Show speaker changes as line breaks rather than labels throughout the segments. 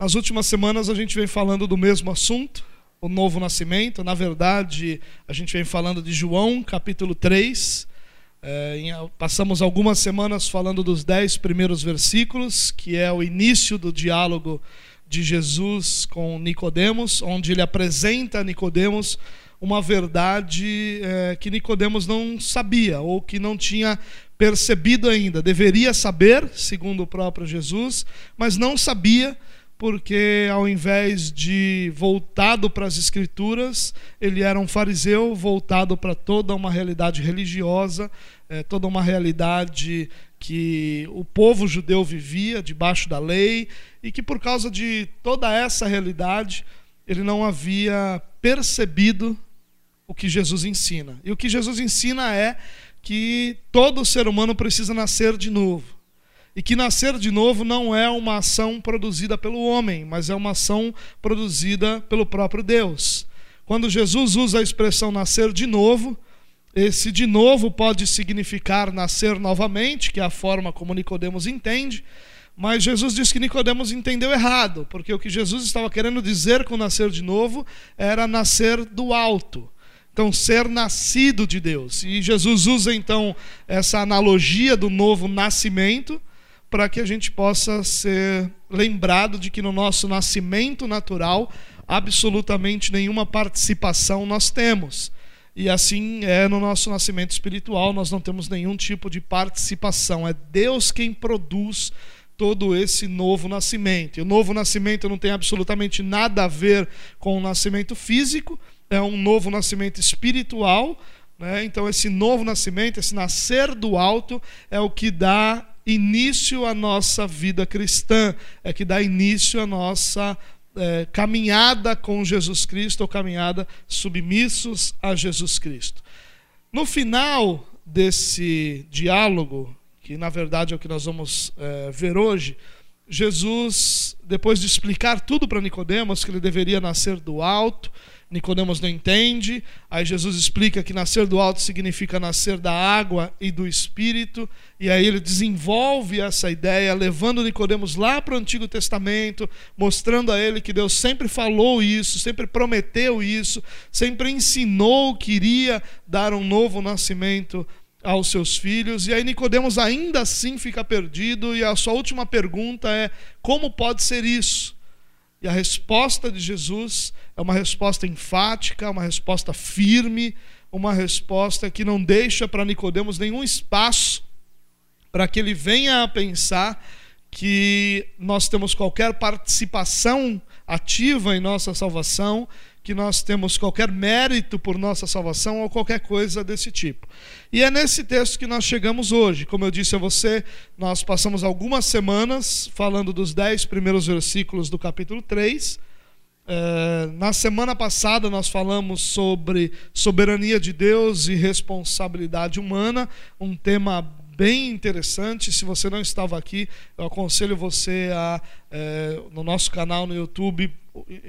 Nas últimas semanas a gente vem falando do mesmo assunto, o novo nascimento. Na verdade, a gente vem falando de João, capítulo 3. É, em, passamos algumas semanas falando dos dez primeiros versículos, que é o início do diálogo de Jesus com Nicodemos, onde ele apresenta a Nicodemos uma verdade é, que Nicodemos não sabia ou que não tinha percebido ainda. Deveria saber, segundo o próprio Jesus, mas não sabia porque ao invés de voltado para as escrituras, ele era um fariseu voltado para toda uma realidade religiosa, é, toda uma realidade que o povo judeu vivia debaixo da lei e que por causa de toda essa realidade ele não havia percebido o que Jesus ensina. E o que Jesus ensina é que todo ser humano precisa nascer de novo e que nascer de novo não é uma ação produzida pelo homem, mas é uma ação produzida pelo próprio Deus. Quando Jesus usa a expressão nascer de novo, esse de novo pode significar nascer novamente, que é a forma como Nicodemos entende, mas Jesus diz que Nicodemos entendeu errado, porque o que Jesus estava querendo dizer com nascer de novo era nascer do alto. Então, ser nascido de Deus. E Jesus usa então essa analogia do novo nascimento para que a gente possa ser lembrado de que no nosso nascimento natural, absolutamente nenhuma participação nós temos. E assim é no nosso nascimento espiritual, nós não temos nenhum tipo de participação. É Deus quem produz todo esse novo nascimento. E o novo nascimento não tem absolutamente nada a ver com o nascimento físico, é um novo nascimento espiritual. Né? Então, esse novo nascimento, esse nascer do alto, é o que dá início à nossa vida cristã, é que dá início à nossa é, caminhada com Jesus Cristo, ou caminhada submissos a Jesus Cristo. No final desse diálogo, que na verdade é o que nós vamos é, ver hoje, Jesus, depois de explicar tudo para Nicodemos, que ele deveria nascer do alto, Nicodemos não entende. Aí Jesus explica que nascer do alto significa nascer da água e do espírito. E aí ele desenvolve essa ideia, levando Nicodemos lá para o Antigo Testamento, mostrando a ele que Deus sempre falou isso, sempre prometeu isso, sempre ensinou que iria dar um novo nascimento aos seus filhos. E aí Nicodemos ainda assim fica perdido e a sua última pergunta é: como pode ser isso? E a resposta de Jesus é uma resposta enfática, uma resposta firme, uma resposta que não deixa para Nicodemos nenhum espaço para que ele venha a pensar que nós temos qualquer participação ativa em nossa salvação, que nós temos qualquer mérito por nossa salvação ou qualquer coisa desse tipo. E é nesse texto que nós chegamos hoje. Como eu disse a você, nós passamos algumas semanas falando dos dez primeiros versículos do capítulo 3. É, na semana passada nós falamos sobre soberania de Deus e responsabilidade humana, um tema bem interessante. Se você não estava aqui, eu aconselho você a, é, no nosso canal no YouTube,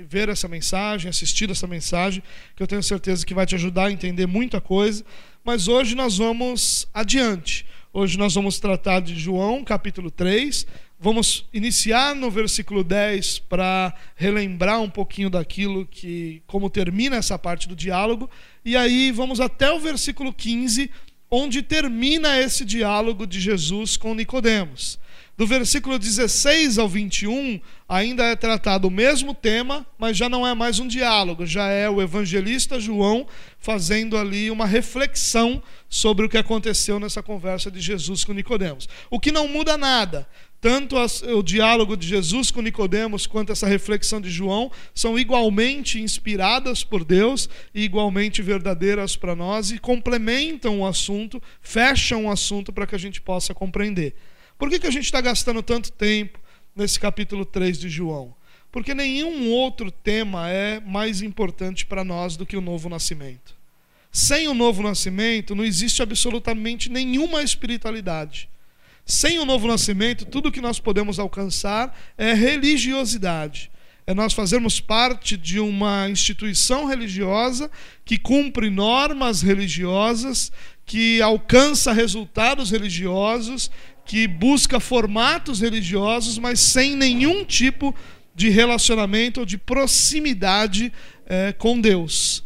ver essa mensagem, assistir essa mensagem, que eu tenho certeza que vai te ajudar a entender muita coisa. Mas hoje nós vamos adiante. Hoje nós vamos tratar de João, capítulo 3. Vamos iniciar no versículo 10 para relembrar um pouquinho daquilo que como termina essa parte do diálogo, e aí vamos até o versículo 15 onde termina esse diálogo de Jesus com Nicodemos. Do versículo 16 ao 21, ainda é tratado o mesmo tema, mas já não é mais um diálogo, já é o evangelista João fazendo ali uma reflexão sobre o que aconteceu nessa conversa de Jesus com Nicodemos. O que não muda nada, tanto o diálogo de Jesus com Nicodemos quanto essa reflexão de João são igualmente inspiradas por Deus e igualmente verdadeiras para nós e complementam o assunto, fecham o assunto para que a gente possa compreender. Por que, que a gente está gastando tanto tempo nesse capítulo 3 de João? Porque nenhum outro tema é mais importante para nós do que o novo nascimento. Sem o novo nascimento não existe absolutamente nenhuma espiritualidade. Sem o novo nascimento, tudo que nós podemos alcançar é religiosidade. É nós fazermos parte de uma instituição religiosa que cumpre normas religiosas, que alcança resultados religiosos, que busca formatos religiosos, mas sem nenhum tipo de relacionamento ou de proximidade é, com Deus.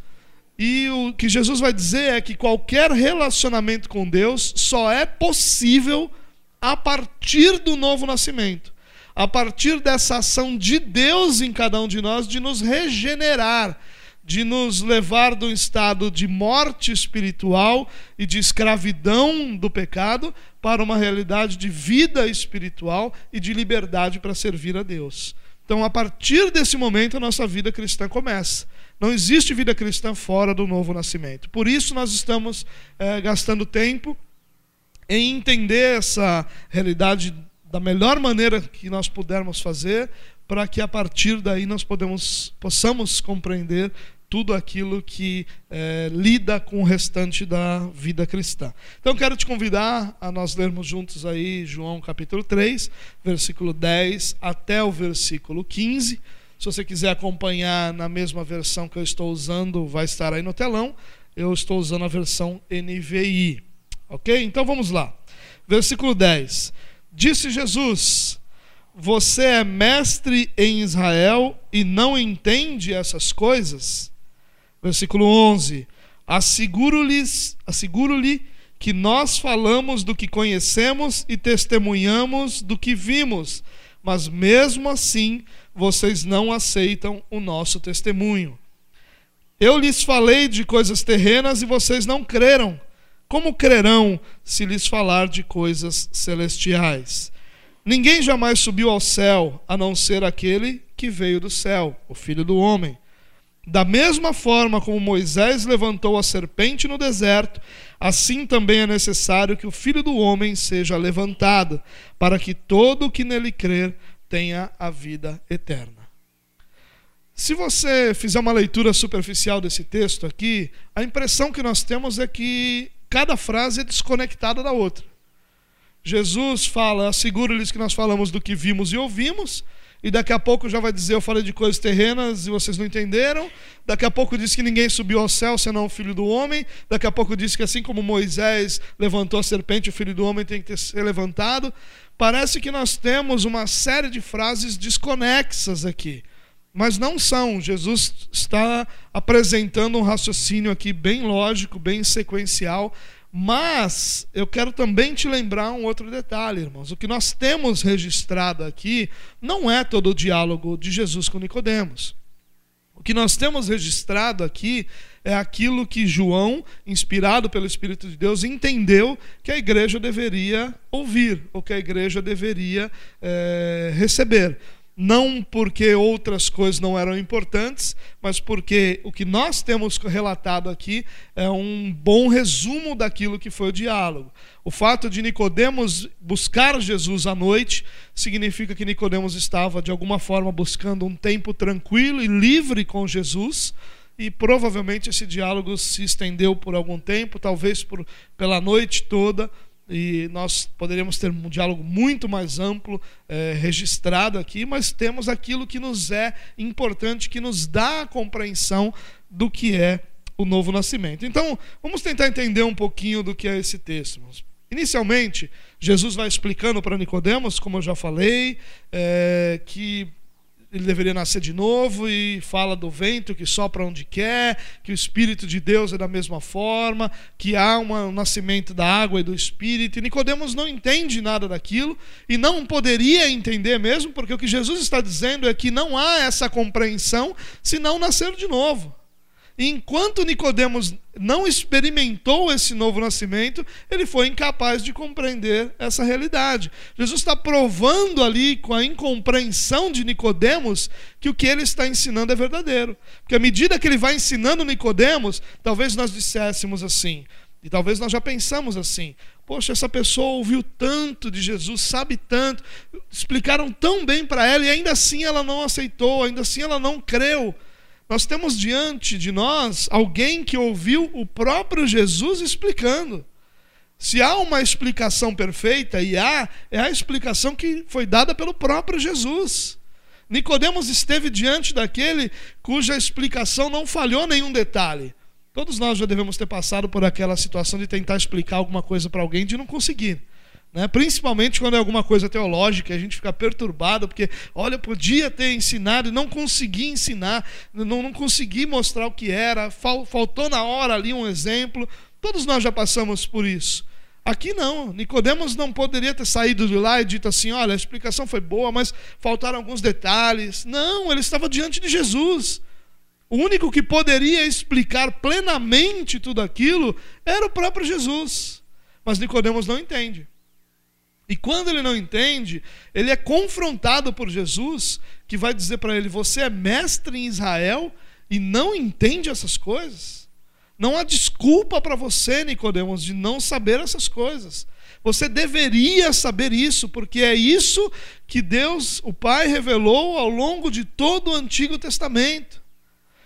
E o que Jesus vai dizer é que qualquer relacionamento com Deus só é possível a partir do novo nascimento, a partir dessa ação de Deus em cada um de nós de nos regenerar, de nos levar do estado de morte espiritual e de escravidão do pecado para uma realidade de vida espiritual e de liberdade para servir a Deus. Então, a partir desse momento, a nossa vida cristã começa. Não existe vida cristã fora do novo nascimento. Por isso, nós estamos é, gastando tempo em entender essa realidade da melhor maneira que nós pudermos fazer, para que a partir daí nós podemos, possamos compreender tudo aquilo que é, lida com o restante da vida cristã. Então quero te convidar a nós lermos juntos aí João capítulo 3, versículo 10 até o versículo 15. Se você quiser acompanhar na mesma versão que eu estou usando, vai estar aí no telão. Eu estou usando a versão NVI. Ok? Então vamos lá. Versículo 10. Disse Jesus: Você é mestre em Israel e não entende essas coisas? Versículo 11: Asseguro-lhes, asseguro-lhe que nós falamos do que conhecemos e testemunhamos do que vimos, mas mesmo assim vocês não aceitam o nosso testemunho. Eu lhes falei de coisas terrenas e vocês não creram. Como crerão se lhes falar de coisas celestiais? Ninguém jamais subiu ao céu a não ser aquele que veio do céu, o Filho do Homem. Da mesma forma como Moisés levantou a serpente no deserto, assim também é necessário que o filho do homem seja levantado, para que todo o que nele crer tenha a vida eterna. Se você fizer uma leitura superficial desse texto aqui, a impressão que nós temos é que cada frase é desconectada da outra. Jesus fala, asseguro-lhes que nós falamos do que vimos e ouvimos, e daqui a pouco já vai dizer: Eu falei de coisas terrenas e vocês não entenderam. Daqui a pouco diz que ninguém subiu ao céu senão o filho do homem. Daqui a pouco diz que assim como Moisés levantou a serpente, o filho do homem tem que ser levantado. Parece que nós temos uma série de frases desconexas aqui. Mas não são. Jesus está apresentando um raciocínio aqui bem lógico, bem sequencial mas eu quero também te lembrar um outro detalhe, irmãos. O que nós temos registrado aqui não é todo o diálogo de Jesus com Nicodemos. O que nós temos registrado aqui é aquilo que João, inspirado pelo Espírito de Deus, entendeu que a igreja deveria ouvir, ou que a igreja deveria é, receber não porque outras coisas não eram importantes, mas porque o que nós temos relatado aqui é um bom resumo daquilo que foi o diálogo. O fato de Nicodemos buscar Jesus à noite significa que Nicodemos estava de alguma forma buscando um tempo tranquilo e livre com Jesus. E provavelmente esse diálogo se estendeu por algum tempo, talvez por, pela noite toda, e nós poderíamos ter um diálogo muito mais amplo é, registrado aqui, mas temos aquilo que nos é importante, que nos dá a compreensão do que é o novo nascimento. Então, vamos tentar entender um pouquinho do que é esse texto. Inicialmente, Jesus vai explicando para Nicodemos, como eu já falei, é, que ele deveria nascer de novo e fala do vento que sopra onde quer, que o Espírito de Deus é da mesma forma, que há um nascimento da água e do Espírito. E Nicodemos não entende nada daquilo e não poderia entender mesmo, porque o que Jesus está dizendo é que não há essa compreensão se não nascer de novo. Enquanto Nicodemos não experimentou esse novo nascimento, ele foi incapaz de compreender essa realidade. Jesus está provando ali com a incompreensão de Nicodemos que o que ele está ensinando é verdadeiro. Porque à medida que ele vai ensinando Nicodemos, talvez nós disséssemos assim, e talvez nós já pensamos assim: Poxa, essa pessoa ouviu tanto de Jesus, sabe tanto, explicaram tão bem para ela e ainda assim ela não aceitou, ainda assim ela não creu. Nós temos diante de nós alguém que ouviu o próprio Jesus explicando. Se há uma explicação perfeita, e há, é a explicação que foi dada pelo próprio Jesus. Nicodemos esteve diante daquele cuja explicação não falhou nenhum detalhe. Todos nós já devemos ter passado por aquela situação de tentar explicar alguma coisa para alguém e de não conseguir. Né? Principalmente quando é alguma coisa teológica, a gente fica perturbado, porque, olha, podia ter ensinado e não consegui ensinar, não, não consegui mostrar o que era, fal, faltou na hora ali um exemplo. Todos nós já passamos por isso. Aqui não, Nicodemos não poderia ter saído de lá e dito assim: olha, a explicação foi boa, mas faltaram alguns detalhes. Não, ele estava diante de Jesus. O único que poderia explicar plenamente tudo aquilo era o próprio Jesus. Mas Nicodemos não entende. E quando ele não entende, ele é confrontado por Jesus, que vai dizer para ele: Você é mestre em Israel e não entende essas coisas? Não há desculpa para você, Nicodemos, de não saber essas coisas. Você deveria saber isso, porque é isso que Deus, o Pai, revelou ao longo de todo o Antigo Testamento.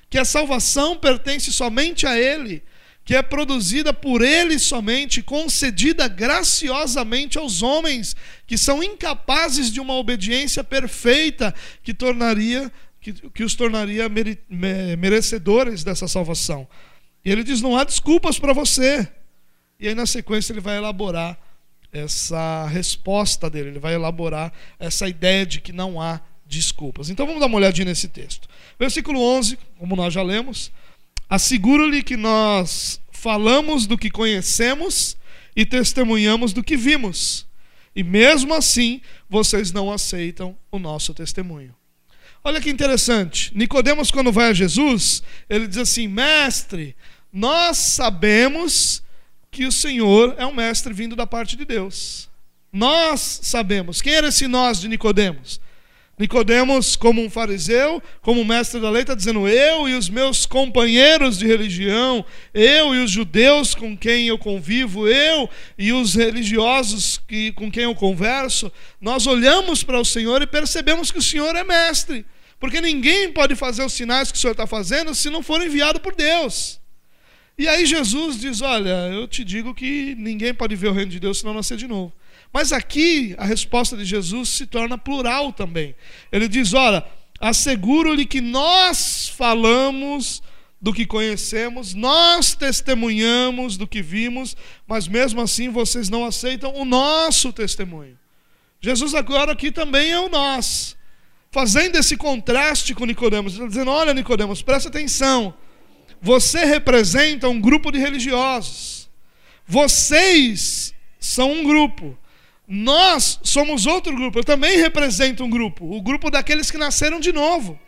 Que a salvação pertence somente a Ele que é produzida por Ele somente, concedida graciosamente aos homens que são incapazes de uma obediência perfeita que tornaria que, que os tornaria merecedores dessa salvação. E ele diz: não há desculpas para você. E aí na sequência ele vai elaborar essa resposta dele, ele vai elaborar essa ideia de que não há desculpas. Então vamos dar uma olhadinha nesse texto. Versículo 11, como nós já lemos, Asseguro-lhe que nós falamos do que conhecemos e testemunhamos do que vimos. E mesmo assim, vocês não aceitam o nosso testemunho. Olha que interessante. Nicodemos quando vai a Jesus, ele diz assim: "Mestre, nós sabemos que o Senhor é um mestre vindo da parte de Deus. Nós sabemos. Quem era esse nós de Nicodemos? Nicodemos, como um fariseu, como mestre da lei, está dizendo: eu e os meus companheiros de religião, eu e os judeus com quem eu convivo, eu e os religiosos que, com quem eu converso, nós olhamos para o Senhor e percebemos que o Senhor é mestre. Porque ninguém pode fazer os sinais que o Senhor está fazendo se não for enviado por Deus. E aí Jesus diz: Olha, eu te digo que ninguém pode ver o reino de Deus se não nascer de novo. Mas aqui a resposta de Jesus se torna plural também. Ele diz: Ora, asseguro-lhe que nós falamos do que conhecemos, nós testemunhamos do que vimos, mas mesmo assim vocês não aceitam o nosso testemunho. Jesus agora aqui também é o nós, fazendo esse contraste com Nicodemos, está dizendo: olha, Nicodemos, presta atenção. Você representa um grupo de religiosos. Vocês são um grupo. Nós somos outro grupo, eu também represento um grupo, o grupo daqueles que nasceram de novo,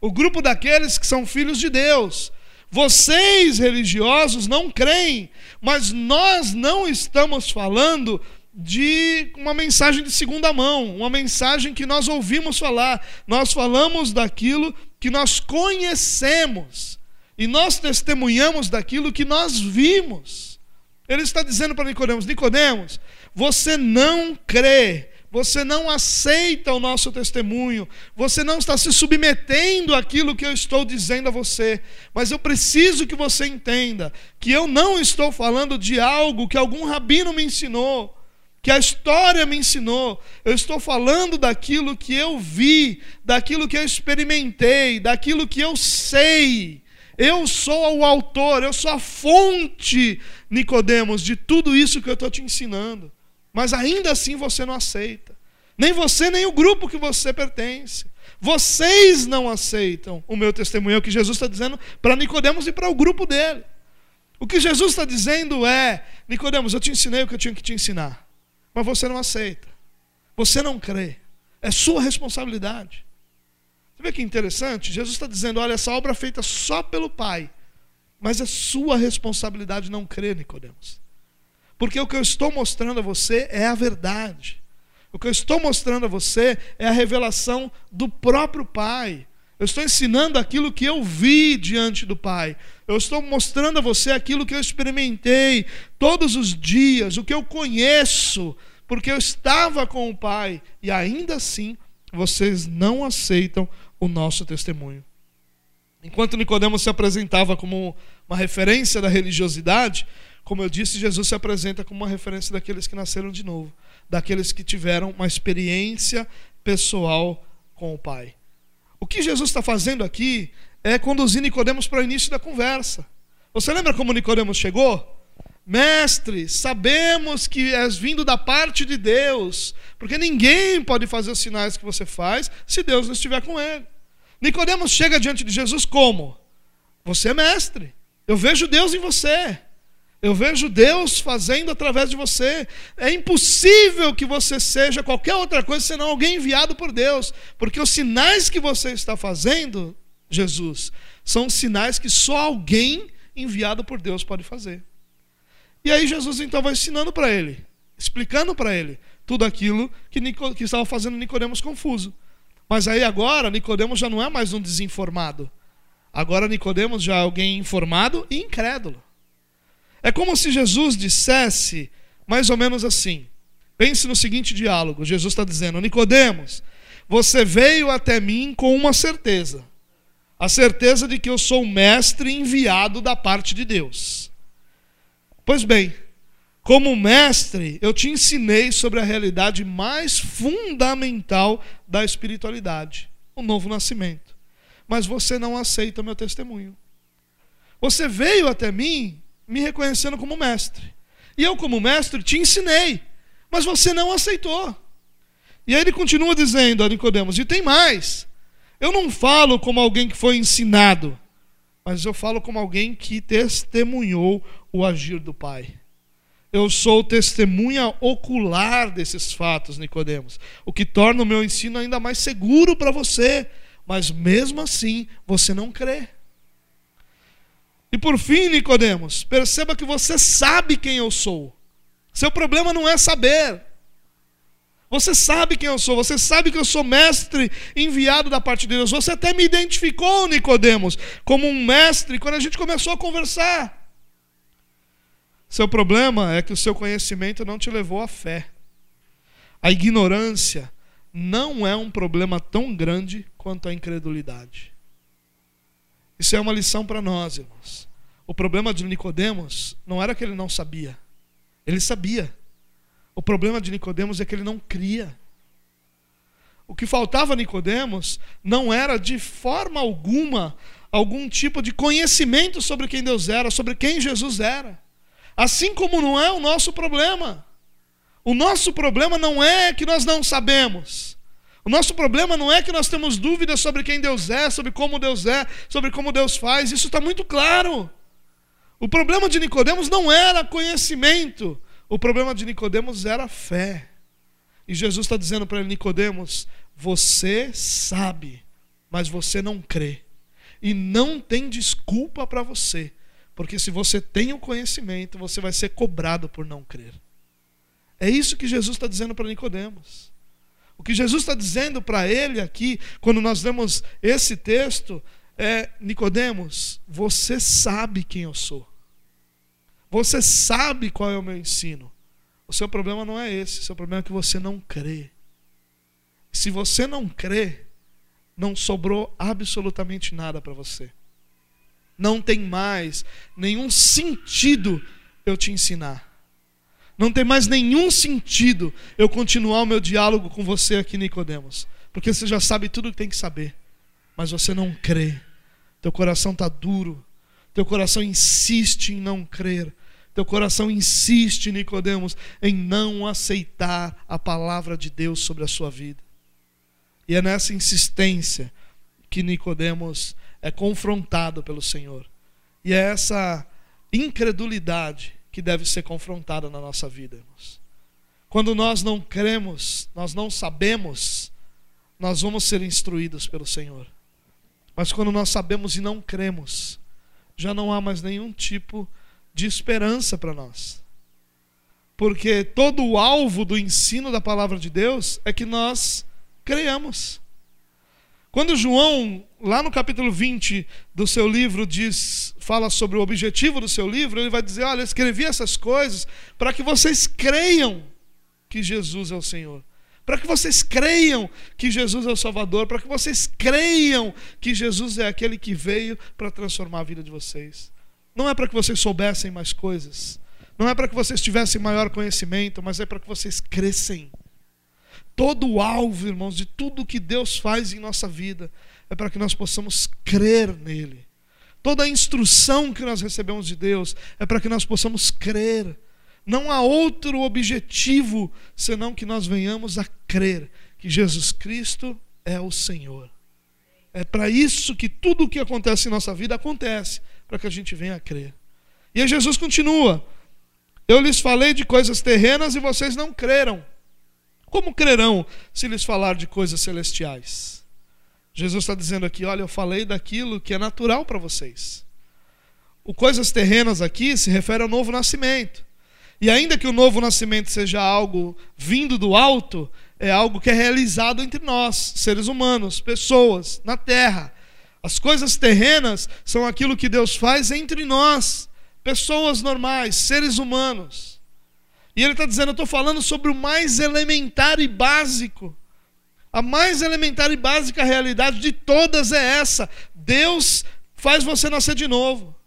o grupo daqueles que são filhos de Deus. Vocês, religiosos, não creem, mas nós não estamos falando de uma mensagem de segunda mão, uma mensagem que nós ouvimos falar. Nós falamos daquilo que nós conhecemos e nós testemunhamos daquilo que nós vimos. Ele está dizendo para Nicodemos: Nicodemos, você não crê, você não aceita o nosso testemunho, você não está se submetendo àquilo que eu estou dizendo a você. Mas eu preciso que você entenda que eu não estou falando de algo que algum rabino me ensinou, que a história me ensinou. Eu estou falando daquilo que eu vi, daquilo que eu experimentei, daquilo que eu sei. Eu sou o autor, eu sou a fonte, Nicodemos, de tudo isso que eu estou te ensinando mas ainda assim você não aceita. Nem você, nem o grupo que você pertence. Vocês não aceitam o meu testemunho, é o que Jesus está dizendo para Nicodemos e para o grupo dele. O que Jesus está dizendo é: Nicodemos, eu te ensinei o que eu tinha que te ensinar, mas você não aceita. Você não crê. É sua responsabilidade. Você vê que interessante? Jesus está dizendo: olha, essa obra é feita só pelo Pai, mas é sua responsabilidade não crer, Nicodemos. Porque o que eu estou mostrando a você é a verdade. O que eu estou mostrando a você é a revelação do próprio Pai. Eu estou ensinando aquilo que eu vi diante do Pai. Eu estou mostrando a você aquilo que eu experimentei todos os dias, o que eu conheço, porque eu estava com o Pai e ainda assim vocês não aceitam o nosso testemunho. Enquanto Nicodemos se apresentava como uma referência da religiosidade, como eu disse, Jesus se apresenta como uma referência daqueles que nasceram de novo, daqueles que tiveram uma experiência pessoal com o Pai. O que Jesus está fazendo aqui é conduzir Nicodemos para o início da conversa. Você lembra como Nicodemos chegou? Mestre, sabemos que és vindo da parte de Deus, porque ninguém pode fazer os sinais que você faz se Deus não estiver com ele. Nicodemos chega diante de Jesus como? Você é mestre. Eu vejo Deus em você. Eu vejo Deus fazendo através de você. É impossível que você seja qualquer outra coisa senão alguém enviado por Deus, porque os sinais que você está fazendo, Jesus, são sinais que só alguém enviado por Deus pode fazer. E aí Jesus então vai ensinando para ele, explicando para ele tudo aquilo que, Nico, que estava fazendo Nicodemos confuso. Mas aí agora Nicodemos já não é mais um desinformado. Agora Nicodemos já é alguém informado e incrédulo. É como se Jesus dissesse mais ou menos assim. Pense no seguinte diálogo. Jesus está dizendo: Nicodemos, você veio até mim com uma certeza. A certeza de que eu sou o mestre enviado da parte de Deus. Pois bem, como mestre, eu te ensinei sobre a realidade mais fundamental da espiritualidade, o novo nascimento. Mas você não aceita meu testemunho. Você veio até mim me reconhecendo como mestre. E eu, como mestre, te ensinei, mas você não aceitou. E aí ele continua dizendo a Nicodemos: e tem mais. Eu não falo como alguém que foi ensinado, mas eu falo como alguém que testemunhou o agir do Pai. Eu sou testemunha ocular desses fatos, Nicodemos, o que torna o meu ensino ainda mais seguro para você, mas mesmo assim você não crê. E por fim, Nicodemos, perceba que você sabe quem eu sou. Seu problema não é saber. Você sabe quem eu sou, você sabe que eu sou mestre enviado da parte de Deus. Você até me identificou, Nicodemos, como um mestre quando a gente começou a conversar. Seu problema é que o seu conhecimento não te levou à fé. A ignorância não é um problema tão grande quanto a incredulidade. Isso é uma lição para nós, irmãos. O problema de Nicodemos não era que ele não sabia. Ele sabia. O problema de Nicodemos é que ele não cria. O que faltava a Nicodemos não era de forma alguma algum tipo de conhecimento sobre quem Deus era, sobre quem Jesus era. Assim como não é o nosso problema. O nosso problema não é que nós não sabemos. O nosso problema não é que nós temos dúvidas sobre quem Deus é, sobre como Deus é, sobre como Deus faz. Isso está muito claro. O problema de Nicodemos não era conhecimento. O problema de Nicodemos era fé. E Jesus está dizendo para ele, Nicodemos, você sabe, mas você não crê. E não tem desculpa para você. Porque se você tem o conhecimento, você vai ser cobrado por não crer. É isso que Jesus está dizendo para Nicodemos. O que Jesus está dizendo para ele aqui, quando nós lemos esse texto, é: Nicodemos, você sabe quem eu sou. Você sabe qual é o meu ensino. O seu problema não é esse, o seu problema é que você não crê. Se você não crê, não sobrou absolutamente nada para você. Não tem mais nenhum sentido eu te ensinar. Não tem mais nenhum sentido eu continuar o meu diálogo com você aqui, Nicodemos, porque você já sabe tudo o que tem que saber, mas você não crê. Teu coração está duro, teu coração insiste em não crer. Teu coração insiste, Nicodemos, em não aceitar a palavra de Deus sobre a sua vida. E é nessa insistência que Nicodemos é confrontado pelo Senhor. E é essa incredulidade que deve ser confrontada na nossa vida, irmãos. Quando nós não cremos, nós não sabemos, nós vamos ser instruídos pelo Senhor. Mas quando nós sabemos e não cremos, já não há mais nenhum tipo de esperança para nós. Porque todo o alvo do ensino da palavra de Deus é que nós creiamos. Quando João, lá no capítulo 20 do seu livro, diz, fala sobre o objetivo do seu livro, ele vai dizer: Olha, eu escrevi essas coisas para que vocês creiam que Jesus é o Senhor. Para que vocês creiam que Jesus é o Salvador, para que vocês creiam que Jesus é aquele que veio para transformar a vida de vocês. Não é para que vocês soubessem mais coisas, não é para que vocês tivessem maior conhecimento, mas é para que vocês crescem todo o alvo, irmãos, de tudo que Deus faz em nossa vida é para que nós possamos crer nele. toda a instrução que nós recebemos de Deus é para que nós possamos crer. Não há outro objetivo senão que nós venhamos a crer que Jesus Cristo é o Senhor. É para isso que tudo o que acontece em nossa vida acontece, para que a gente venha a crer. E aí Jesus continua: Eu lhes falei de coisas terrenas e vocês não creram. Como crerão se lhes falar de coisas celestiais? Jesus está dizendo aqui: Olha, eu falei daquilo que é natural para vocês. O coisas terrenas aqui se refere ao novo nascimento. E ainda que o novo nascimento seja algo vindo do alto, é algo que é realizado entre nós, seres humanos, pessoas, na terra. As coisas terrenas são aquilo que Deus faz entre nós, pessoas normais, seres humanos. E Ele está dizendo: eu estou falando sobre o mais elementar e básico. A mais elementar e básica realidade de todas é essa: Deus faz você nascer de novo.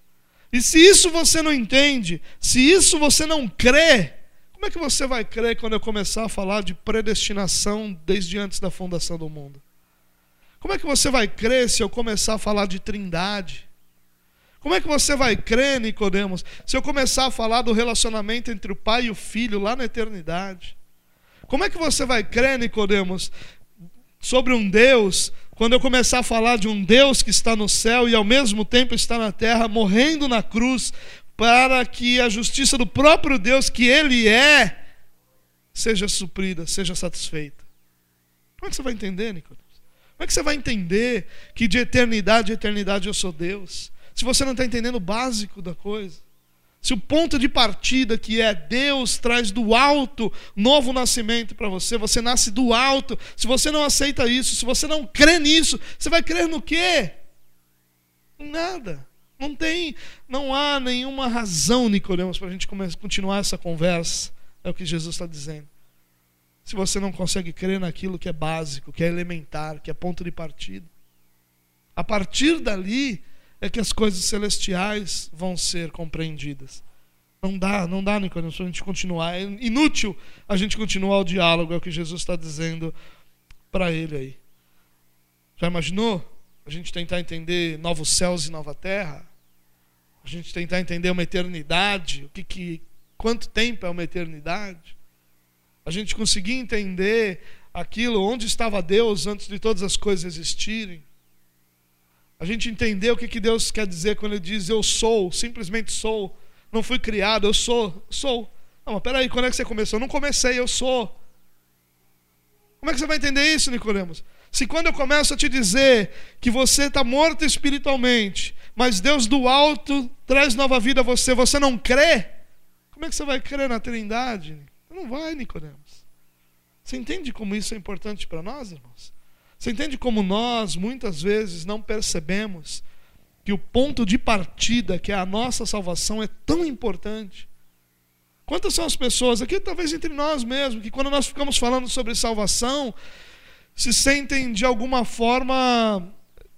E se isso você não entende, se isso você não crê, como é que você vai crer quando eu começar a falar de predestinação desde antes da fundação do mundo? Como é que você vai crer se eu começar a falar de trindade? Como é que você vai crer, Nicodemos, se eu começar a falar do relacionamento entre o pai e o filho lá na eternidade? Como é que você vai crer, Nicodemos, sobre um Deus quando eu começar a falar de um Deus que está no céu e ao mesmo tempo está na terra, morrendo na cruz, para que a justiça do próprio Deus, que Ele é, seja suprida, seja satisfeita. Como é que você vai entender, Nicodemus? Como é que você vai entender que de eternidade a eternidade eu sou Deus? Se você não está entendendo o básico da coisa. Se o ponto de partida que é Deus traz do alto novo nascimento para você, você nasce do alto. Se você não aceita isso, se você não crê nisso, você vai crer no quê? Nada. Não tem, não há nenhuma razão, Nicodemos, para a gente continuar essa conversa. É o que Jesus está dizendo. Se você não consegue crer naquilo que é básico, que é elementar, que é ponto de partida, a partir dali é que as coisas celestiais vão ser compreendidas. Não dá, não dá, Nicodemos, para a gente continuar. É inútil a gente continuar o diálogo, é o que Jesus está dizendo para ele aí. Já imaginou? A gente tentar entender novos céus e nova terra? A gente tentar entender uma eternidade? O que, que quanto tempo é uma eternidade? A gente conseguir entender aquilo, onde estava Deus antes de todas as coisas existirem? A gente entender o que, que Deus quer dizer quando Ele diz eu sou, simplesmente sou. Não fui criado, eu sou, sou. Não, mas peraí, quando é que você começou? Eu não comecei, eu sou. Como é que você vai entender isso, Nicodemos? Se quando eu começo a te dizer que você está morto espiritualmente, mas Deus do alto traz nova vida a você, você não crê? Como é que você vai crer na Trindade? Não vai, Nicodemos. Você entende como isso é importante para nós, irmãos? Você entende como nós, muitas vezes, não percebemos que o ponto de partida, que é a nossa salvação, é tão importante? Quantas são as pessoas, aqui talvez entre nós mesmos, que quando nós ficamos falando sobre salvação, se sentem de alguma forma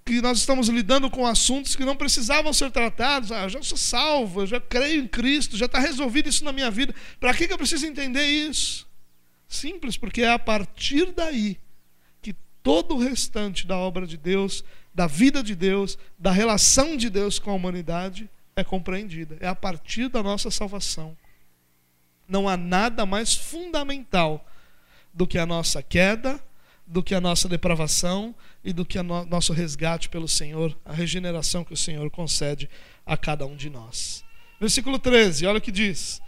que nós estamos lidando com assuntos que não precisavam ser tratados. Ah, eu já sou salvo, eu já creio em Cristo, já está resolvido isso na minha vida. Para que, que eu preciso entender isso? Simples, porque é a partir daí todo o restante da obra de Deus, da vida de Deus, da relação de Deus com a humanidade é compreendida. É a partir da nossa salvação. Não há nada mais fundamental do que a nossa queda, do que a nossa depravação e do que o no nosso resgate pelo Senhor, a regeneração que o Senhor concede a cada um de nós. Versículo 13, olha o que diz: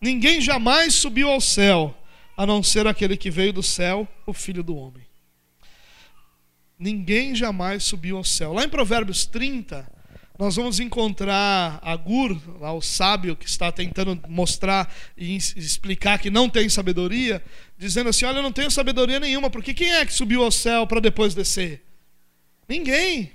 Ninguém jamais subiu ao céu, a não ser aquele que veio do céu, o Filho do Homem. Ninguém jamais subiu ao céu. Lá em Provérbios 30, nós vamos encontrar Agur, lá o sábio que está tentando mostrar e explicar que não tem sabedoria, dizendo assim: Olha, eu não tenho sabedoria nenhuma, porque quem é que subiu ao céu para depois descer? Ninguém.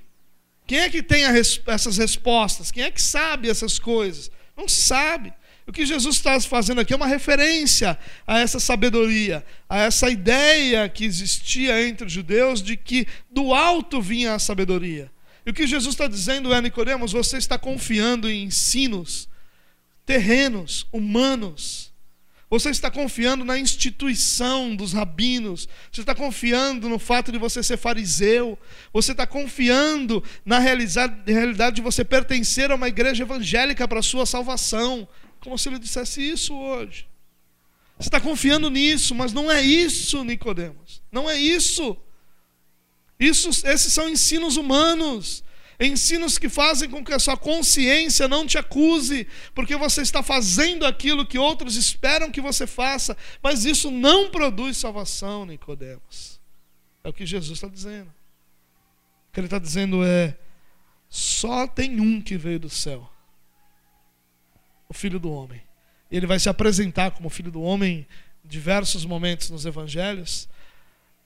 Quem é que tem res essas respostas? Quem é que sabe essas coisas? Não sabe. O que Jesus está fazendo aqui é uma referência a essa sabedoria, a essa ideia que existia entre os judeus de que do alto vinha a sabedoria. E o que Jesus está dizendo é, Nicodemos, você está confiando em ensinos terrenos, humanos. Você está confiando na instituição dos rabinos. Você está confiando no fato de você ser fariseu. Você está confiando na realidade de você pertencer a uma igreja evangélica para a sua salvação. Como se ele dissesse isso hoje. Você está confiando nisso, mas não é isso, Nicodemos. Não é isso. Isso, esses são ensinos humanos. Ensinos que fazem com que a sua consciência não te acuse, porque você está fazendo aquilo que outros esperam que você faça, mas isso não produz salvação, Nicodemos. É o que Jesus está dizendo. O que ele está dizendo é: só tem um que veio do céu, o Filho do Homem. Ele vai se apresentar como Filho do Homem em diversos momentos nos Evangelhos.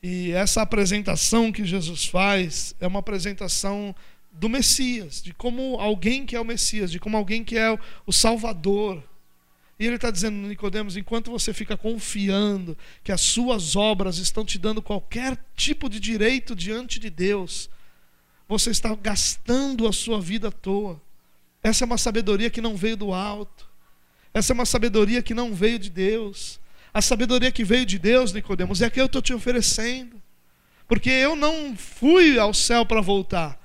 E essa apresentação que Jesus faz é uma apresentação do Messias, de como alguém que é o Messias, de como alguém que é o Salvador. E ele está dizendo, Nicodemos, enquanto você fica confiando que as suas obras estão te dando qualquer tipo de direito diante de Deus, você está gastando a sua vida à toa. Essa é uma sabedoria que não veio do alto. Essa é uma sabedoria que não veio de Deus. A sabedoria que veio de Deus, Nicodemos, é a que eu estou te oferecendo. Porque eu não fui ao céu para voltar.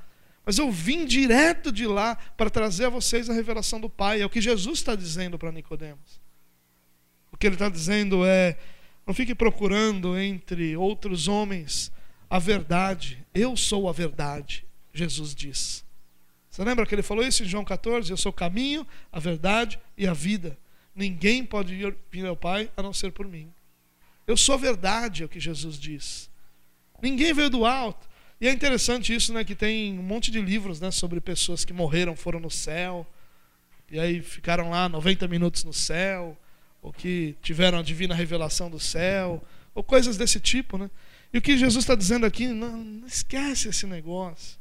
Mas eu vim direto de lá para trazer a vocês a revelação do Pai. É o que Jesus está dizendo para Nicodemos. O que ele está dizendo é: não fique procurando entre outros homens a verdade. Eu sou a verdade, Jesus diz. Você lembra que ele falou isso em João 14? Eu sou o caminho, a verdade e a vida. Ninguém pode vir ao Pai a não ser por mim. Eu sou a verdade, é o que Jesus diz. Ninguém veio do alto. E é interessante isso, né, que tem um monte de livros, né, sobre pessoas que morreram, foram no céu, e aí ficaram lá 90 minutos no céu, ou que tiveram a divina revelação do céu, ou coisas desse tipo, né? E o que Jesus está dizendo aqui, não, não esquece esse negócio.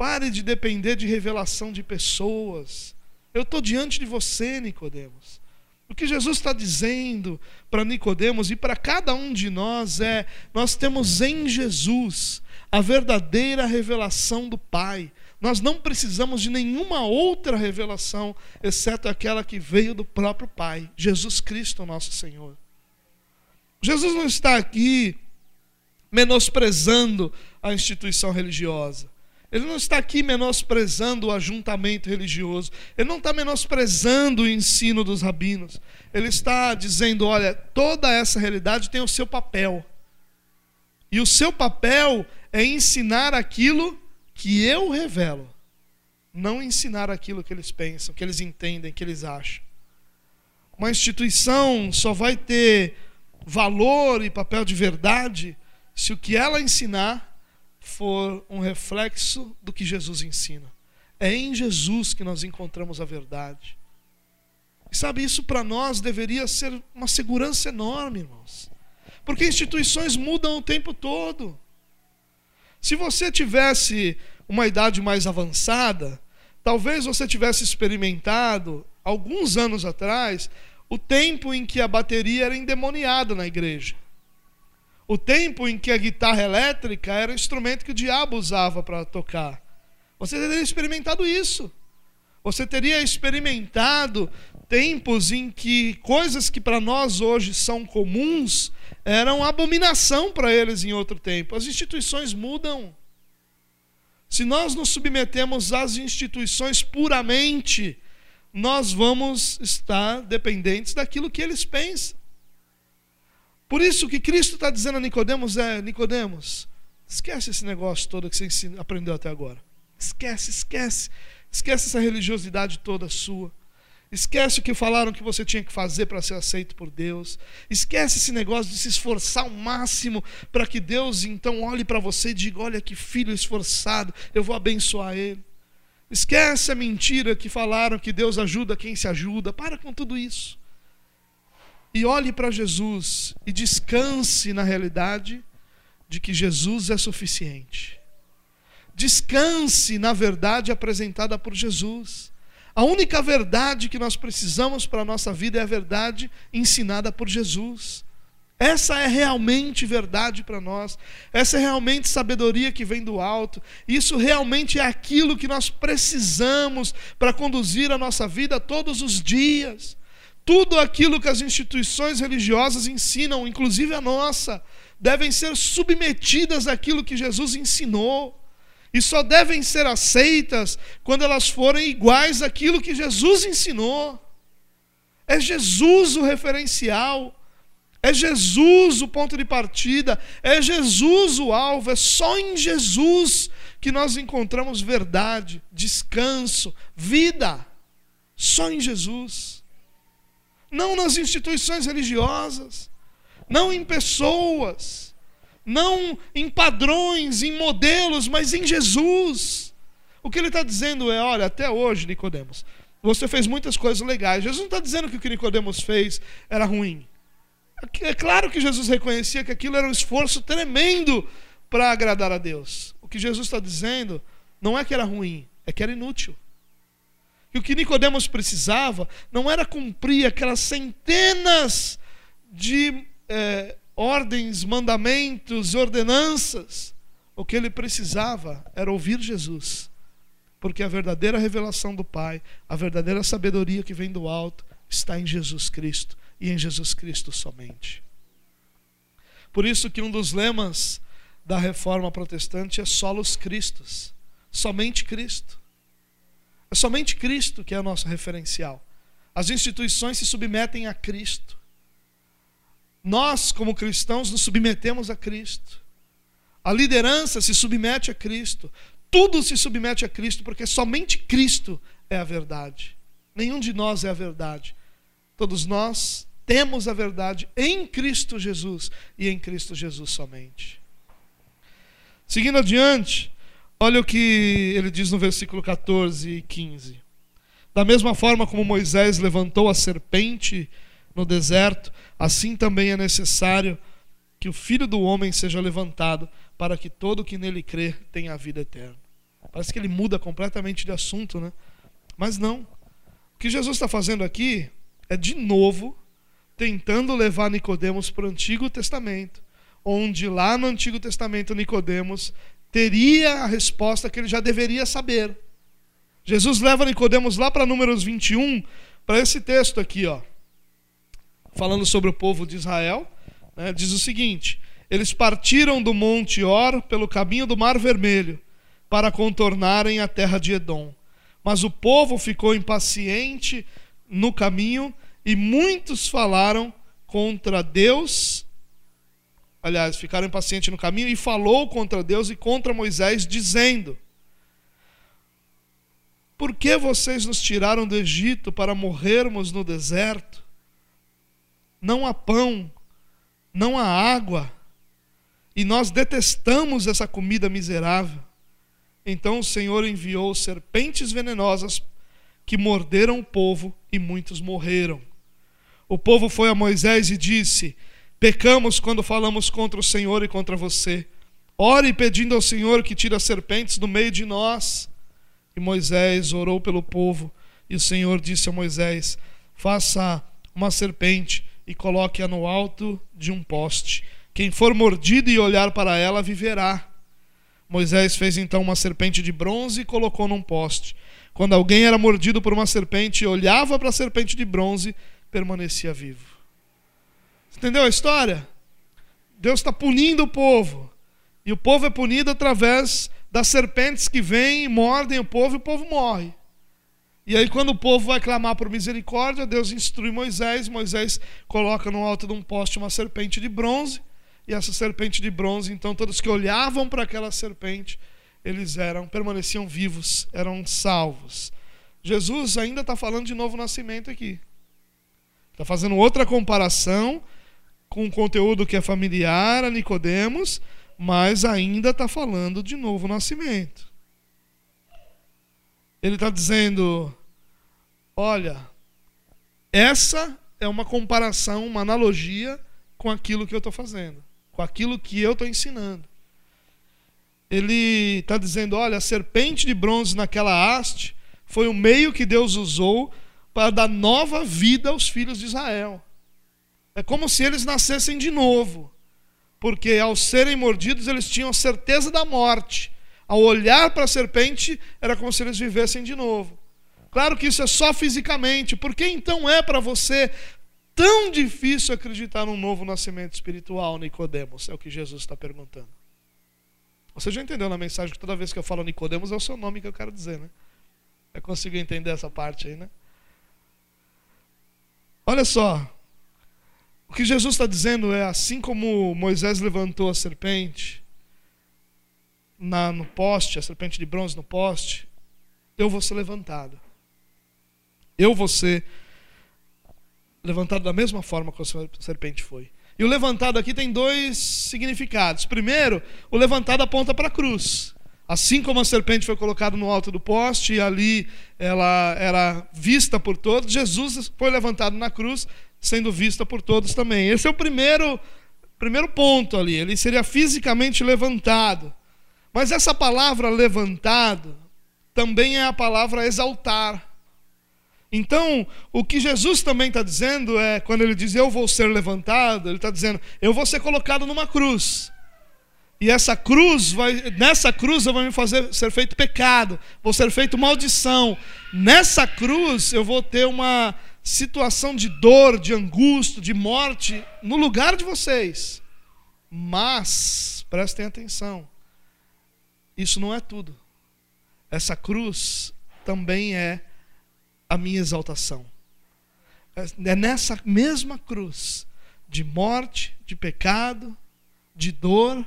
Pare de depender de revelação de pessoas. Eu estou diante de você, Nicodemos. O que Jesus está dizendo para Nicodemos e para cada um de nós é: nós temos em Jesus a verdadeira revelação do Pai. Nós não precisamos de nenhuma outra revelação, exceto aquela que veio do próprio Pai, Jesus Cristo, nosso Senhor. Jesus não está aqui menosprezando a instituição religiosa. Ele não está aqui menosprezando o ajuntamento religioso. Ele não está menosprezando o ensino dos rabinos. Ele está dizendo: olha, toda essa realidade tem o seu papel. E o seu papel é ensinar aquilo que eu revelo, não ensinar aquilo que eles pensam, que eles entendem, que eles acham. Uma instituição só vai ter valor e papel de verdade se o que ela ensinar for um reflexo do que Jesus ensina. É em Jesus que nós encontramos a verdade. E sabe, isso para nós deveria ser uma segurança enorme, irmãos. Porque instituições mudam o tempo todo. Se você tivesse uma idade mais avançada, talvez você tivesse experimentado, alguns anos atrás, o tempo em que a bateria era endemoniada na igreja. O tempo em que a guitarra elétrica era o instrumento que o diabo usava para tocar. Você teria experimentado isso. Você teria experimentado tempos em que coisas que para nós hoje são comuns eram abominação para eles em outro tempo. As instituições mudam. Se nós nos submetemos às instituições puramente, nós vamos estar dependentes daquilo que eles pensam. Por isso que Cristo está dizendo a Nicodemos é, Nicodemos, esquece esse negócio todo que você aprendeu até agora. Esquece, esquece. Esquece essa religiosidade toda sua. Esquece o que falaram que você tinha que fazer para ser aceito por Deus. Esquece esse negócio de se esforçar ao máximo para que Deus então olhe para você e diga: Olha que filho esforçado, eu vou abençoar ele. Esquece a mentira que falaram que Deus ajuda quem se ajuda. Para com tudo isso. E olhe para Jesus e descanse na realidade de que Jesus é suficiente. Descanse na verdade apresentada por Jesus. A única verdade que nós precisamos para a nossa vida é a verdade ensinada por Jesus. Essa é realmente verdade para nós. Essa é realmente sabedoria que vem do alto. Isso realmente é aquilo que nós precisamos para conduzir a nossa vida todos os dias. Tudo aquilo que as instituições religiosas ensinam, inclusive a nossa, devem ser submetidas àquilo que Jesus ensinou. E só devem ser aceitas quando elas forem iguais àquilo que Jesus ensinou. É Jesus o referencial. É Jesus o ponto de partida, é Jesus o alvo, é só em Jesus que nós encontramos verdade, descanso, vida. Só em Jesus. Não nas instituições religiosas, não em pessoas, não em padrões, em modelos, mas em Jesus. O que ele está dizendo é: olha, até hoje, Nicodemos, você fez muitas coisas legais. Jesus não está dizendo que o que Nicodemos fez era ruim. É claro que Jesus reconhecia que aquilo era um esforço tremendo para agradar a Deus. O que Jesus está dizendo não é que era ruim, é que era inútil. E o que Nicodemos precisava não era cumprir aquelas centenas de é, ordens, mandamentos, ordenanças. O que ele precisava era ouvir Jesus. Porque a verdadeira revelação do Pai, a verdadeira sabedoria que vem do alto, está em Jesus Cristo e em Jesus Cristo somente. Por isso que um dos lemas da reforma protestante é solos Cristos, somente Cristo. É somente Cristo que é o nosso referencial. As instituições se submetem a Cristo. Nós, como cristãos, nos submetemos a Cristo. A liderança se submete a Cristo. Tudo se submete a Cristo, porque somente Cristo é a verdade. Nenhum de nós é a verdade. Todos nós temos a verdade em Cristo Jesus e em Cristo Jesus somente. Seguindo adiante, olha o que ele diz no versículo 14 e 15. Da mesma forma como Moisés levantou a serpente no deserto, assim também é necessário que o filho do homem seja levantado, para que todo que nele crer tenha a vida eterna. Parece que ele muda completamente de assunto, né? Mas não. O que Jesus está fazendo aqui é de novo tentando levar Nicodemos para o Antigo Testamento, onde lá no Antigo Testamento Nicodemos teria a resposta que ele já deveria saber. Jesus leva Nicodemos lá para Números 21, para esse texto aqui, ó, falando sobre o povo de Israel, né, diz o seguinte: eles partiram do Monte Or pelo caminho do Mar Vermelho para contornarem a terra de Edom. Mas o povo ficou impaciente no caminho e muitos falaram contra Deus. Aliás, ficaram impacientes no caminho e falou contra Deus e contra Moisés, dizendo: Por que vocês nos tiraram do Egito para morrermos no deserto? Não há pão, não há água, e nós detestamos essa comida miserável. Então o Senhor enviou serpentes venenosas que morderam o povo e muitos morreram. O povo foi a Moisés e disse: Pecamos quando falamos contra o Senhor e contra você. Ore pedindo ao Senhor que tire as serpentes do meio de nós. E Moisés orou pelo povo, e o Senhor disse a Moisés: Faça uma serpente e coloque-a no alto de um poste. Quem for mordido e olhar para ela viverá. Moisés fez então uma serpente de bronze e colocou num poste. Quando alguém era mordido por uma serpente e olhava para a serpente de bronze, permanecia vivo. Entendeu a história? Deus está punindo o povo. E o povo é punido através das serpentes que vêm e mordem o povo e o povo morre. E aí, quando o povo vai clamar por misericórdia, Deus instrui Moisés. Moisés coloca no alto de um poste uma serpente de bronze. E essa serpente de bronze, então, todos que olhavam para aquela serpente, eles eram, permaneciam vivos, eram salvos. Jesus ainda está falando de novo nascimento aqui. Está fazendo outra comparação com um conteúdo que é familiar a Nicodemos, mas ainda está falando de novo nascimento. Ele está dizendo: olha, essa é uma comparação, uma analogia com aquilo que eu estou fazendo, com aquilo que eu estou ensinando. Ele está dizendo: olha, a serpente de bronze naquela haste foi o meio que Deus usou para dar nova vida aos filhos de Israel. É como se eles nascessem de novo, porque ao serem mordidos eles tinham certeza da morte. Ao olhar para a serpente, era como se eles vivessem de novo. Claro que isso é só fisicamente. Por que então é para você tão difícil acreditar num novo nascimento espiritual, Nicodemos? É o que Jesus está perguntando. Você já entendeu na mensagem que toda vez que eu falo Nicodemos é o seu nome que eu quero dizer, né? Já conseguiu entender essa parte aí, né? Olha só. O que Jesus está dizendo é assim como Moisés levantou a serpente na, no poste, a serpente de bronze no poste, eu vou ser levantado. Eu vou ser levantado da mesma forma que a serpente foi. E o levantado aqui tem dois significados. Primeiro, o levantado aponta para a cruz. Assim como a serpente foi colocada no alto do poste e ali ela era vista por todos, Jesus foi levantado na cruz, sendo vista por todos também. Esse é o primeiro, primeiro ponto ali. Ele seria fisicamente levantado. Mas essa palavra levantado também é a palavra exaltar. Então, o que Jesus também está dizendo é, quando ele diz eu vou ser levantado, ele está dizendo eu vou ser colocado numa cruz. E essa cruz vai, nessa cruz eu vou me fazer ser feito pecado, vou ser feito maldição. Nessa cruz eu vou ter uma situação de dor, de angústia, de morte no lugar de vocês. Mas prestem atenção. Isso não é tudo. Essa cruz também é a minha exaltação. É nessa mesma cruz de morte, de pecado, de dor,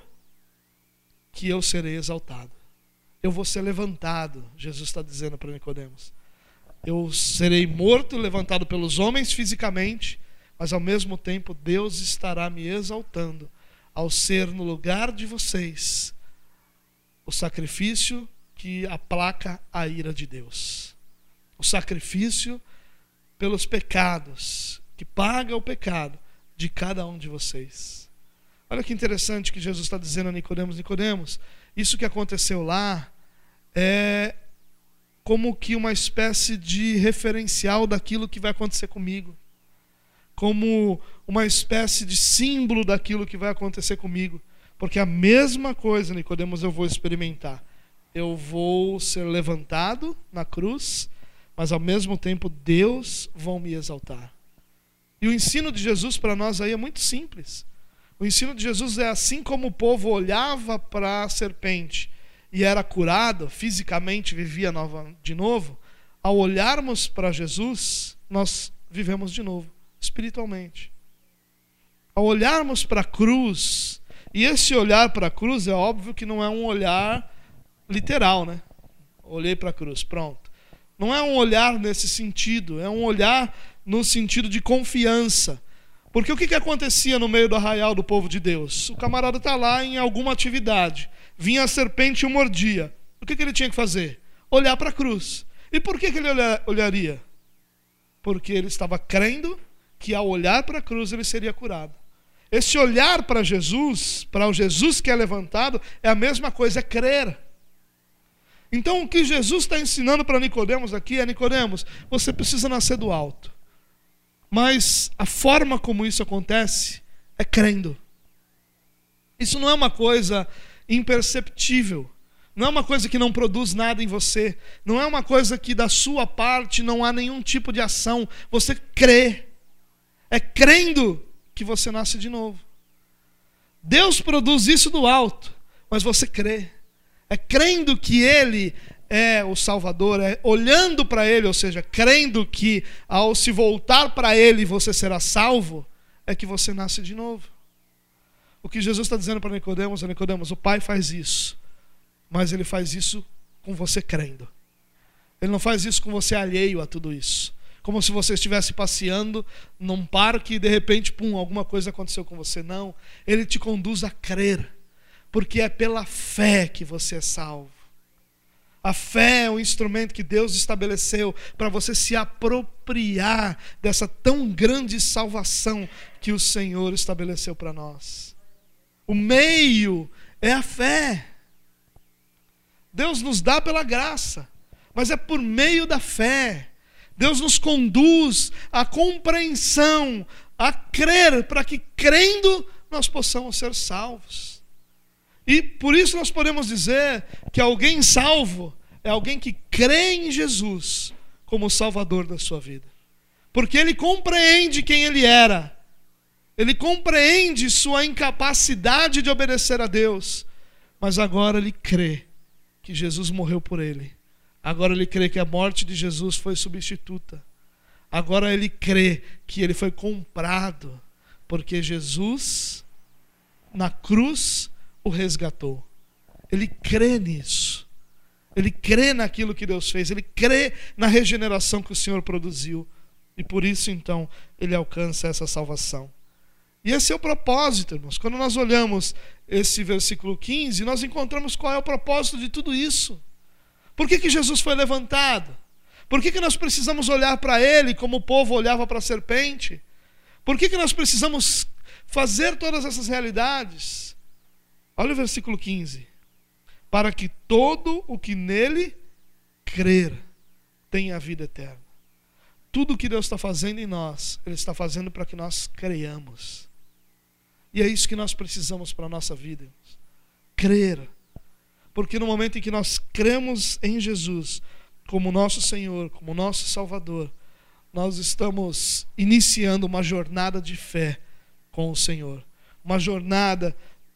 que eu serei exaltado. Eu vou ser levantado, Jesus está dizendo para Nicodemos. Eu serei morto, levantado pelos homens fisicamente, mas ao mesmo tempo Deus estará me exaltando ao ser no lugar de vocês o sacrifício que aplaca a ira de Deus o sacrifício pelos pecados, que paga o pecado de cada um de vocês. Olha que interessante que Jesus está dizendo a Nicodemos, Nicodemos, isso que aconteceu lá é como que uma espécie de referencial daquilo que vai acontecer comigo. Como uma espécie de símbolo daquilo que vai acontecer comigo. Porque a mesma coisa, Nicodemos, eu vou experimentar. Eu vou ser levantado na cruz mas ao mesmo tempo Deus vão me exaltar. E o ensino de Jesus para nós aí é muito simples. O ensino de Jesus é assim como o povo olhava para a serpente e era curado, fisicamente vivia nova, de novo, ao olharmos para Jesus, nós vivemos de novo, espiritualmente. Ao olharmos para a cruz, e esse olhar para a cruz é óbvio que não é um olhar literal, né? Olhei para a cruz, pronto. Não é um olhar nesse sentido, é um olhar no sentido de confiança. Porque o que, que acontecia no meio do arraial do povo de Deus? O camarada está lá em alguma atividade, vinha a serpente e o mordia. O que, que ele tinha que fazer? Olhar para a cruz. E por que, que ele olharia? Porque ele estava crendo que ao olhar para a cruz ele seria curado. Esse olhar para Jesus, para o Jesus que é levantado, é a mesma coisa, é crer. Então o que Jesus está ensinando para Nicodemos aqui é Nicodemos, você precisa nascer do alto. Mas a forma como isso acontece é crendo. Isso não é uma coisa imperceptível. Não é uma coisa que não produz nada em você. Não é uma coisa que da sua parte não há nenhum tipo de ação. Você crê. É crendo que você nasce de novo. Deus produz isso do alto, mas você crê é crendo que Ele é o Salvador, é olhando para Ele, ou seja, crendo que ao se voltar para Ele você será salvo, é que você nasce de novo. O que Jesus está dizendo para Nicodemos é Nicodemos, o Pai faz isso, mas Ele faz isso com você crendo. Ele não faz isso com você alheio a tudo isso. Como se você estivesse passeando num parque e de repente, pum, alguma coisa aconteceu com você. Não. Ele te conduz a crer porque é pela fé que você é salvo. A fé é um instrumento que Deus estabeleceu para você se apropriar dessa tão grande salvação que o Senhor estabeleceu para nós. O meio é a fé. Deus nos dá pela graça, mas é por meio da fé. Deus nos conduz à compreensão, a crer, para que crendo nós possamos ser salvos. E por isso nós podemos dizer que alguém salvo é alguém que crê em Jesus como Salvador da sua vida. Porque ele compreende quem ele era. Ele compreende sua incapacidade de obedecer a Deus. Mas agora ele crê que Jesus morreu por ele. Agora ele crê que a morte de Jesus foi substituta. Agora ele crê que ele foi comprado, porque Jesus, na cruz, o resgatou. Ele crê nisso. Ele crê naquilo que Deus fez. Ele crê na regeneração que o Senhor produziu. E por isso, então, ele alcança essa salvação. E esse é o propósito, irmãos. Quando nós olhamos esse versículo 15, nós encontramos qual é o propósito de tudo isso. Por que, que Jesus foi levantado? Por que, que nós precisamos olhar para ele como o povo olhava para a serpente? Por que, que nós precisamos fazer todas essas realidades? Olha o versículo 15. Para que todo o que nele crer tenha a vida eterna. Tudo o que Deus está fazendo em nós, Ele está fazendo para que nós creiamos. E é isso que nós precisamos para a nossa vida. Crer. Porque no momento em que nós cremos em Jesus como nosso Senhor, como nosso Salvador, nós estamos iniciando uma jornada de fé com o Senhor. Uma jornada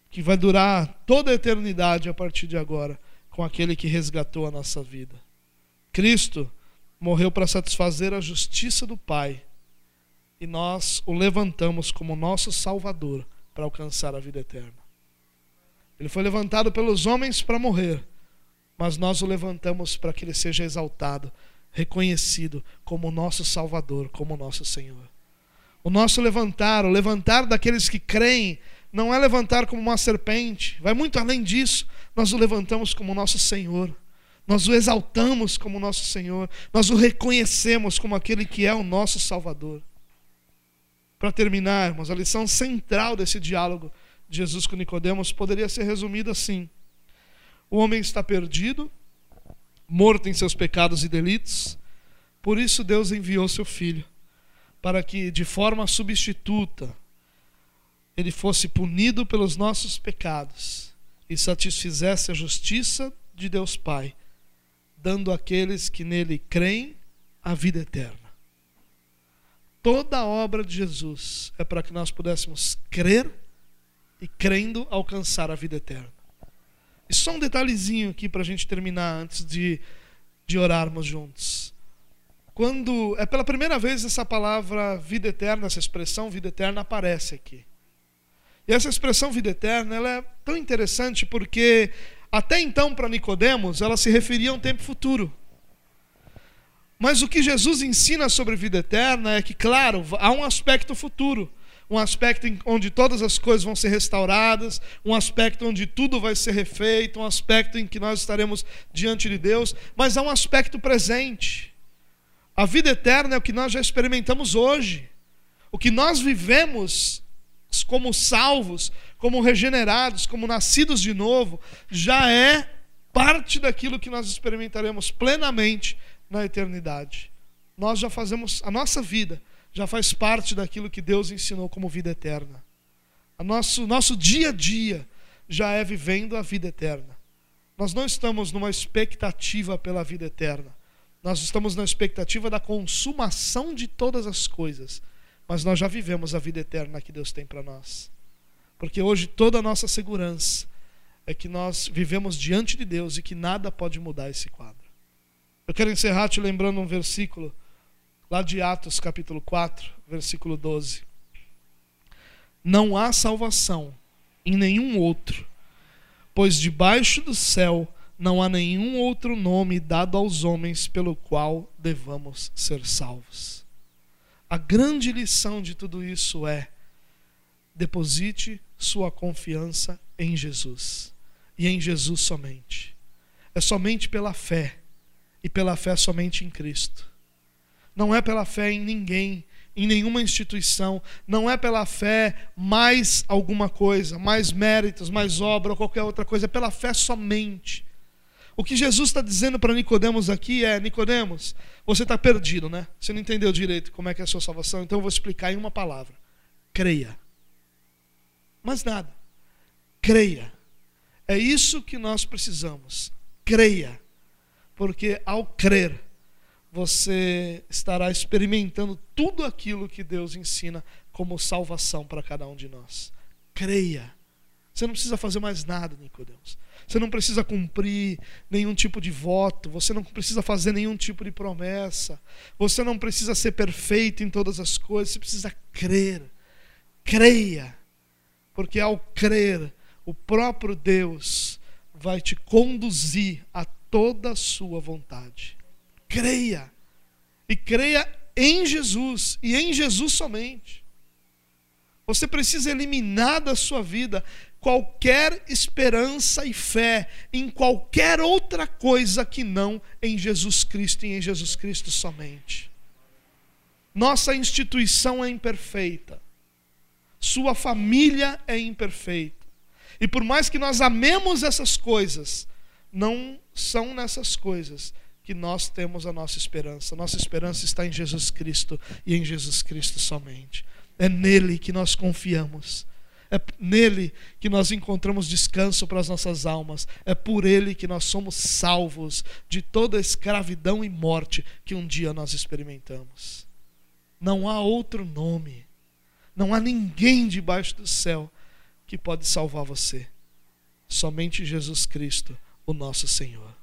que vai durar toda a eternidade a partir de agora, com aquele que resgatou a nossa vida. Cristo morreu para satisfazer a justiça do Pai e nós o levantamos como nosso Salvador para alcançar a vida eterna. Ele foi levantado pelos homens para morrer, mas nós o levantamos para que ele seja exaltado, reconhecido como nosso Salvador, como nosso Senhor. O nosso levantar, o levantar daqueles que creem, não é levantar como uma serpente, vai muito além disso. Nós o levantamos como nosso Senhor. Nós o exaltamos como nosso Senhor. Nós o reconhecemos como aquele que é o nosso Salvador. Para terminar, irmãos, a lição central desse diálogo de Jesus com Nicodemos poderia ser resumida assim: O homem está perdido, morto em seus pecados e delitos, por isso Deus enviou seu filho para que de forma substituta ele fosse punido pelos nossos pecados e satisfizesse a justiça de Deus Pai, dando àqueles que nele creem a vida eterna. Toda a obra de Jesus é para que nós pudéssemos crer e, crendo, alcançar a vida eterna. E só um detalhezinho aqui para a gente terminar, antes de, de orarmos juntos. Quando é pela primeira vez essa palavra vida eterna, essa expressão vida eterna aparece aqui. E essa expressão vida eterna, ela é tão interessante porque até então para Nicodemos, ela se referia a um tempo futuro. Mas o que Jesus ensina sobre vida eterna é que, claro, há um aspecto futuro, um aspecto onde todas as coisas vão ser restauradas, um aspecto onde tudo vai ser refeito, um aspecto em que nós estaremos diante de Deus, mas há um aspecto presente. A vida eterna é o que nós já experimentamos hoje. O que nós vivemos como salvos, como regenerados, como nascidos de novo, já é parte daquilo que nós experimentaremos plenamente na eternidade. Nós já fazemos, a nossa vida já faz parte daquilo que Deus ensinou como vida eterna. O nosso, nosso dia a dia já é vivendo a vida eterna. Nós não estamos numa expectativa pela vida eterna. Nós estamos na expectativa da consumação de todas as coisas. Mas nós já vivemos a vida eterna que Deus tem para nós. Porque hoje toda a nossa segurança é que nós vivemos diante de Deus e que nada pode mudar esse quadro. Eu quero encerrar te lembrando um versículo lá de Atos, capítulo 4, versículo 12. Não há salvação em nenhum outro, pois debaixo do céu não há nenhum outro nome dado aos homens pelo qual devamos ser salvos. A grande lição de tudo isso é: deposite sua confiança em Jesus e em Jesus somente. É somente pela fé e pela fé somente em Cristo. Não é pela fé em ninguém, em nenhuma instituição, não é pela fé mais alguma coisa, mais méritos, mais obra ou qualquer outra coisa, é pela fé somente. O que Jesus está dizendo para Nicodemos aqui é: Nicodemos, você está perdido, né? Você não entendeu direito como é que é a sua salvação, então eu vou explicar em uma palavra: creia. Mas nada. Creia. É isso que nós precisamos. Creia porque ao crer, você estará experimentando tudo aquilo que Deus ensina como salvação para cada um de nós. Creia. Você não precisa fazer mais nada, Nicodemos. Você não precisa cumprir nenhum tipo de voto, você não precisa fazer nenhum tipo de promessa. Você não precisa ser perfeito em todas as coisas, você precisa crer. Creia. Porque ao crer, o próprio Deus vai te conduzir a toda a sua vontade. Creia. E creia em Jesus e em Jesus somente. Você precisa eliminar da sua vida qualquer esperança e fé em qualquer outra coisa que não em Jesus Cristo e em Jesus Cristo somente. Nossa instituição é imperfeita. Sua família é imperfeita. E por mais que nós amemos essas coisas, não são nessas coisas que nós temos a nossa esperança. Nossa esperança está em Jesus Cristo e em Jesus Cristo somente. É nele que nós confiamos. É nele que nós encontramos descanso para as nossas almas. É por ele que nós somos salvos de toda escravidão e morte que um dia nós experimentamos. Não há outro nome. Não há ninguém debaixo do céu que pode salvar você. Somente Jesus Cristo, o nosso Senhor.